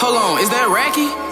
Hold on, is that Racky?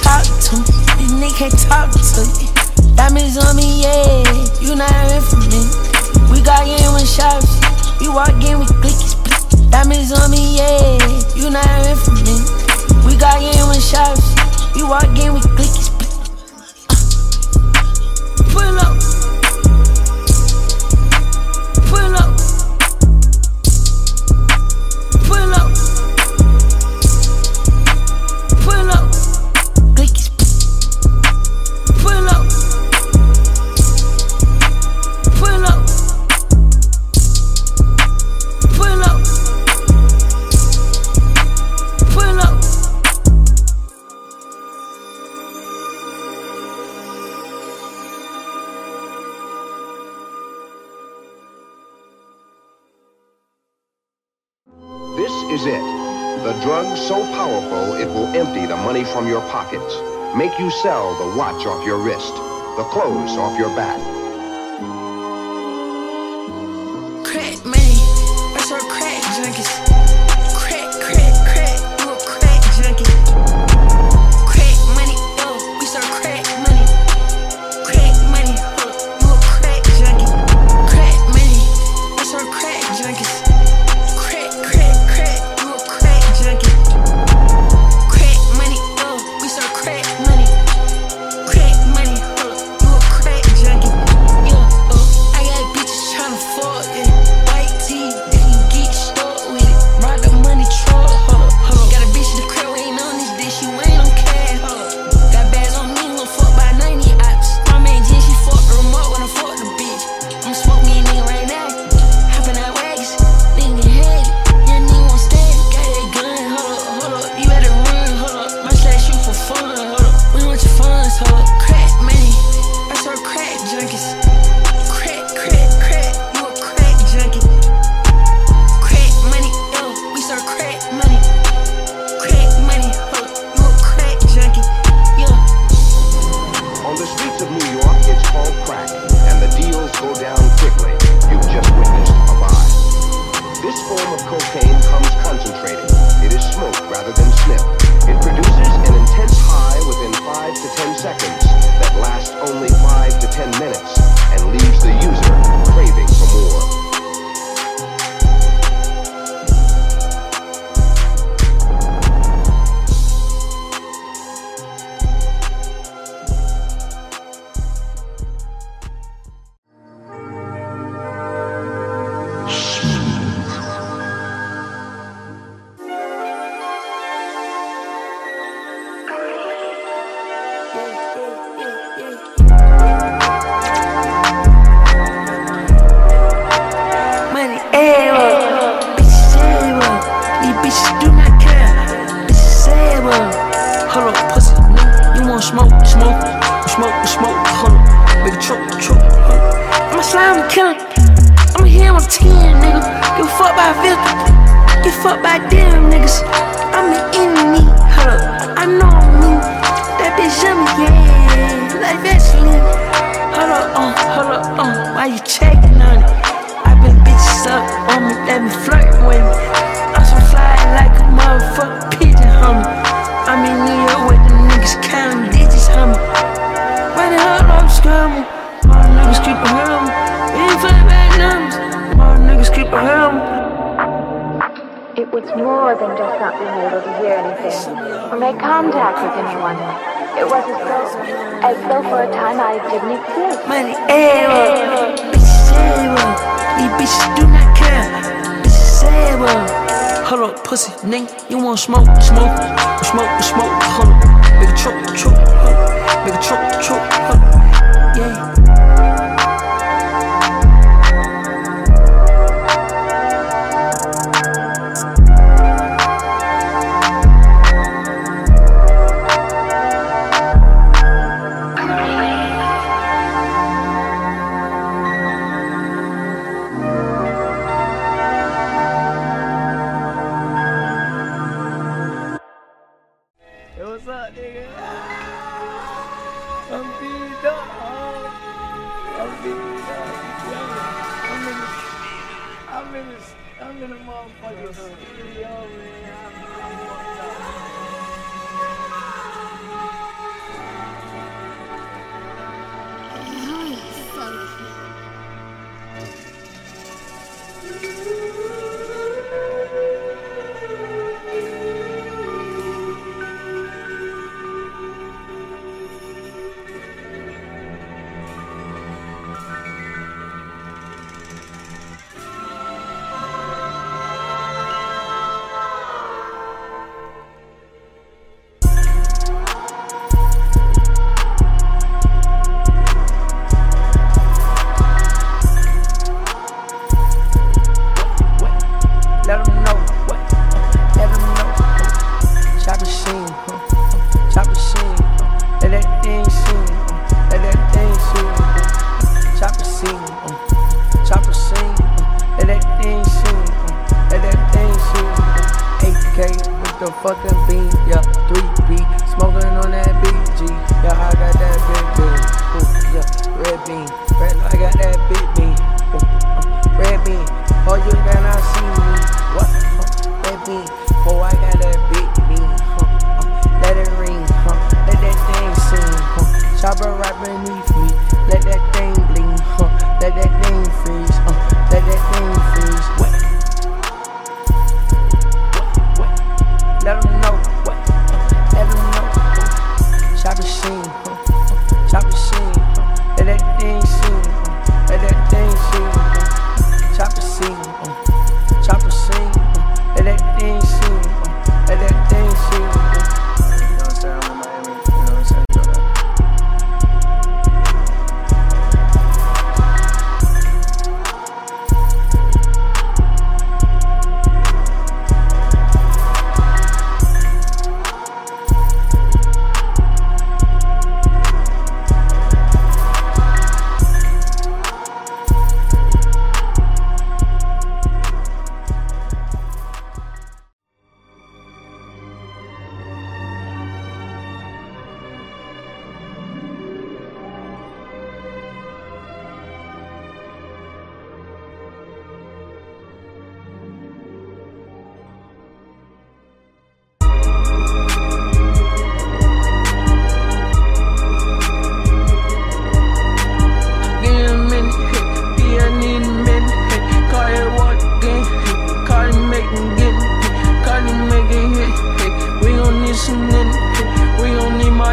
talk to me. This nigga can't talk to you. Diamonds on me, yeah. You not hearing from me. We got in with shots. We walk in with clickies. Diamonds on me, yeah. You not hearing from me. We got in with shots. We walk in with clicky. watch off your wrist, the clothes off your back. Crack money, that's our crack junkies. was 10, nigga. Get fucked by Victor. Get fucked by damn niggas. I'm an enemy. Hold up. I know I'm mean. That bitch yummy, yeah. Like Vaseline. Hold up, uh, hold up, uh. Why you checking on it? I been bitches up on me, let me flirt with me. I'm so fly like a motherfucking pigeon, homie. I'm in New York. It's more than just not being able to hear anything or make contact with anyone. It was as though, as though for a time I didn't exist. Money, error, bitches, error. These bitches do not care. Bitches, error. Hold up, pussy, nigga, you want smoke, smoke, smoke, smoke, hold up. Make a choke, choke, hold up. Make a choke, choke, hold up.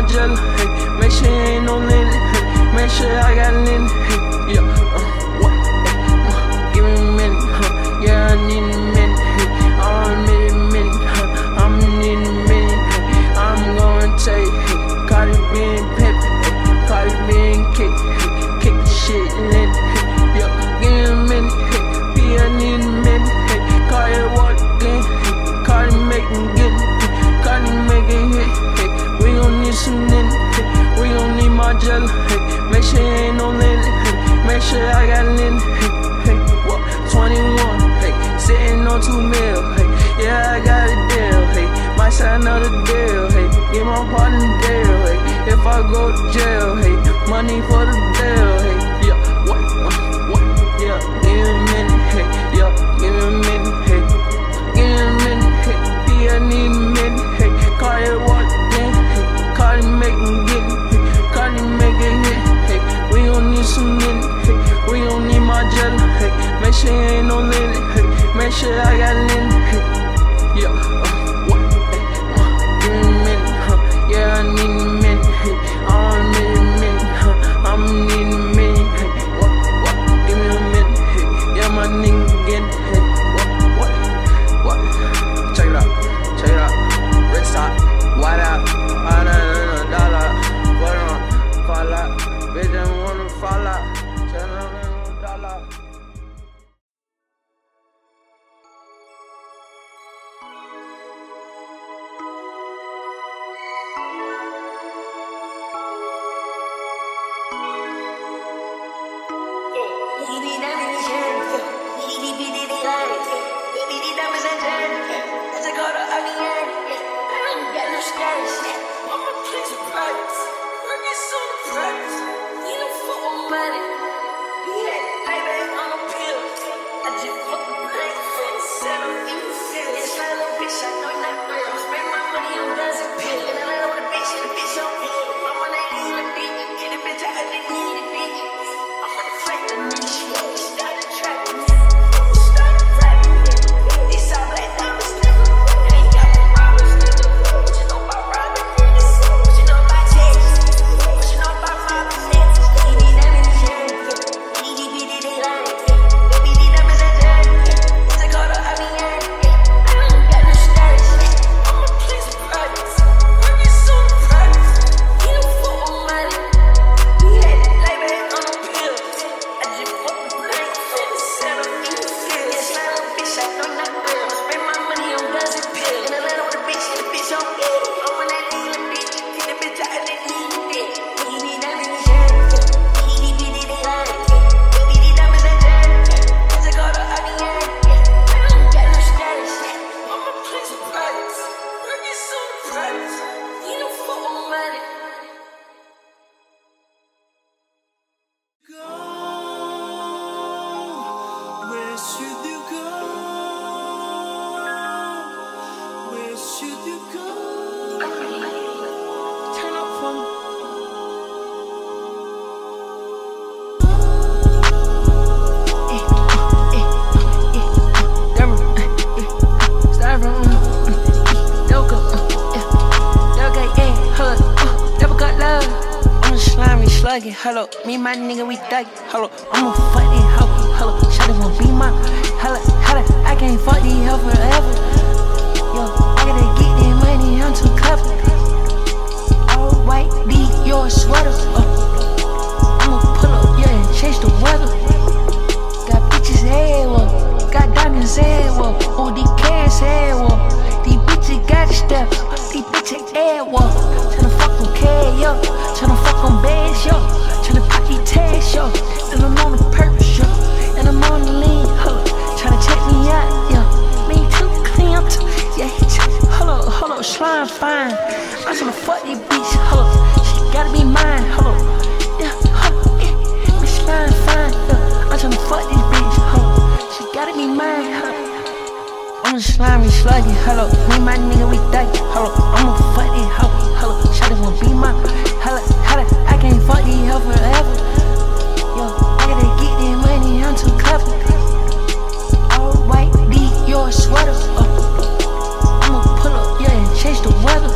my gel, hey, make sure you ain't no linen, make sure I got linen, hey. Sign deal, hey. Get my part in the deal, hey. If I go to jail, hey. Money for the bill, hey. Yeah, what, what, what? Yeah, give me a minute, hey. Yeah, give me a minute, hey. Give me a minute, hey. Yeah, I need a minute, hey. Carti walk in, hey. Carti make me get it, hey. Carti make it hit, hey. We gon' need some minute, hey. We gon' need my jelly, hey. Make sure ain't no limit, hey. Make sure I got limit, hey. Yeah, uh. Yeah, Sluggy, hello, me and my nigga, we thug hello, I'm a fuck these hoe, hello, shawty won't be my, hello, hello, I can't fuck these hoe forever, yo, I gotta get that money, I'm too clever, all white, be your sweater. Uh. I'ma pull up, yeah, and change the weather. Got bitches everywhere, got diamonds everywhere. Oh, these cash everywhere. These bitches got the steps, these bitches everywhere. Tryna fuck on cash, yo. Yo. Tryna pop these tags, yo. And I'm on the purpose, yo. And I'm on the lean, huh. Tryna check me out, yo. Me too clean, I'm too, yeah, he too. Hold up, hold up, slime fine. I'm tryna fuck these bitch, hold. She gotta be mine, hold. Yeah, hold yeah. Me slime fine, yeah. I'm tryna fuck this bitch, hold. She gotta be mine, hold. I'm a slimy sluggy, hello. Me my nigga, we thuggy, hello. I'm a fuck this hoe, hello. Shawty wanna be my, hello, hello. These hoe forever. Yo, I gotta get this money, I'm too clever. All white, be your sweater. Uh. I'ma pull up, yeah, and change the weather.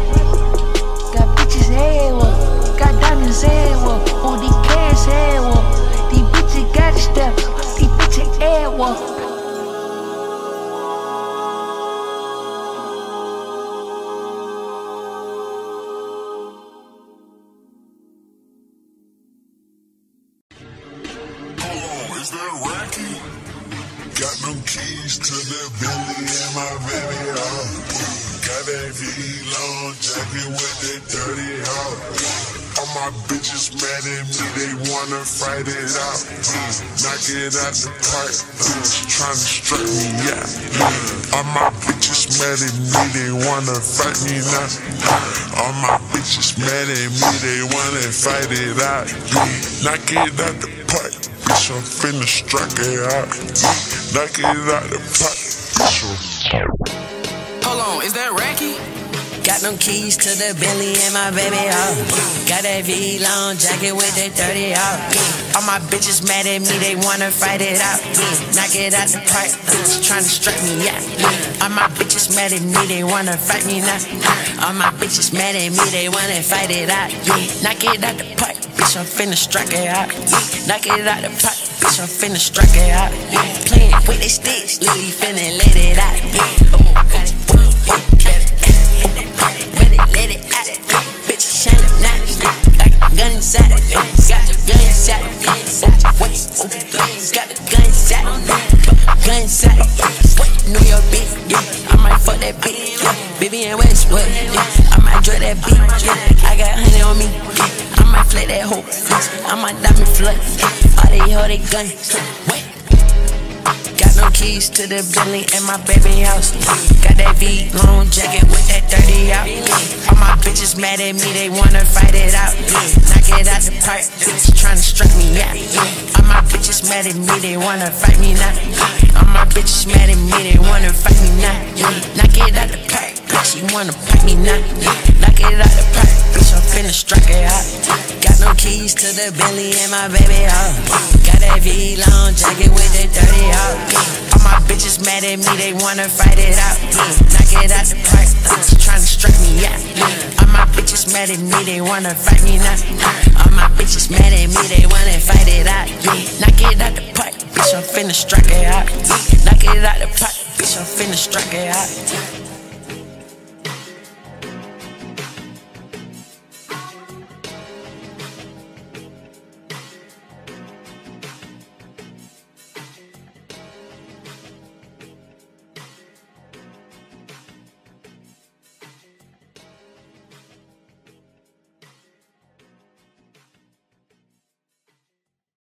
Got bitches everywhere, got diamonds everywhere. Oh, these cash everywhere. These bitches got the steps, these bitches everywhere. Got them keys to the Bentley in my Bentley, oh. Got that V long jacket with that dirty hoe. All my bitches mad at me, they wanna fight it out. Knock it out the park, to strike me out. All my bitches mad at me, they wanna fight me now. All my bitches mad at me, they wanna fight it out. Knock it out the park, bitch, I'm finna strike it out. Knock it out Hold on, is that Racky? Got them keys to the Bentley and my baby out. Got that Vlone jacket with that 30 out. All my bitches mad at me, they wanna fight it out. Knock it out the park, trying to strike me out. All my bitches mad at me, they wanna fight me now. All my bitches mad at me, they wanna fight it out. Knock it out the park, bitch, I'm finna strike it out. Knock it out the park, bitch, I'm finna strike it out. Playing with the sticks, Lily finna let it out. Gun. Got no keys to the Bentley in my baby house. Got that V long jacket with that 30 out. All my bitches mad at me, they wanna fight it out. Knock it out the park, bitch tryna strike me out. All my bitches mad at me, they wanna fight me now. All my bitches mad at me, they wanna fight me now. Knock it out the park, you wanna fight me now. Knock it out the park, bitch, I'm finna strike it out. Got no keys to the Bentley in my baby house. Got that Vlone jacket with that 30 out. All my bitches mad at me, they wanna fight it out. Knock it out the park, she tryna strike me out. All my bitches mad at me, they wanna fight me now. All my bitches mad at me, they wanna fight it out. Knock it out the park, bitch, I'm finna strike it out. Knock it out the park, bitch, I'm finna strike it out.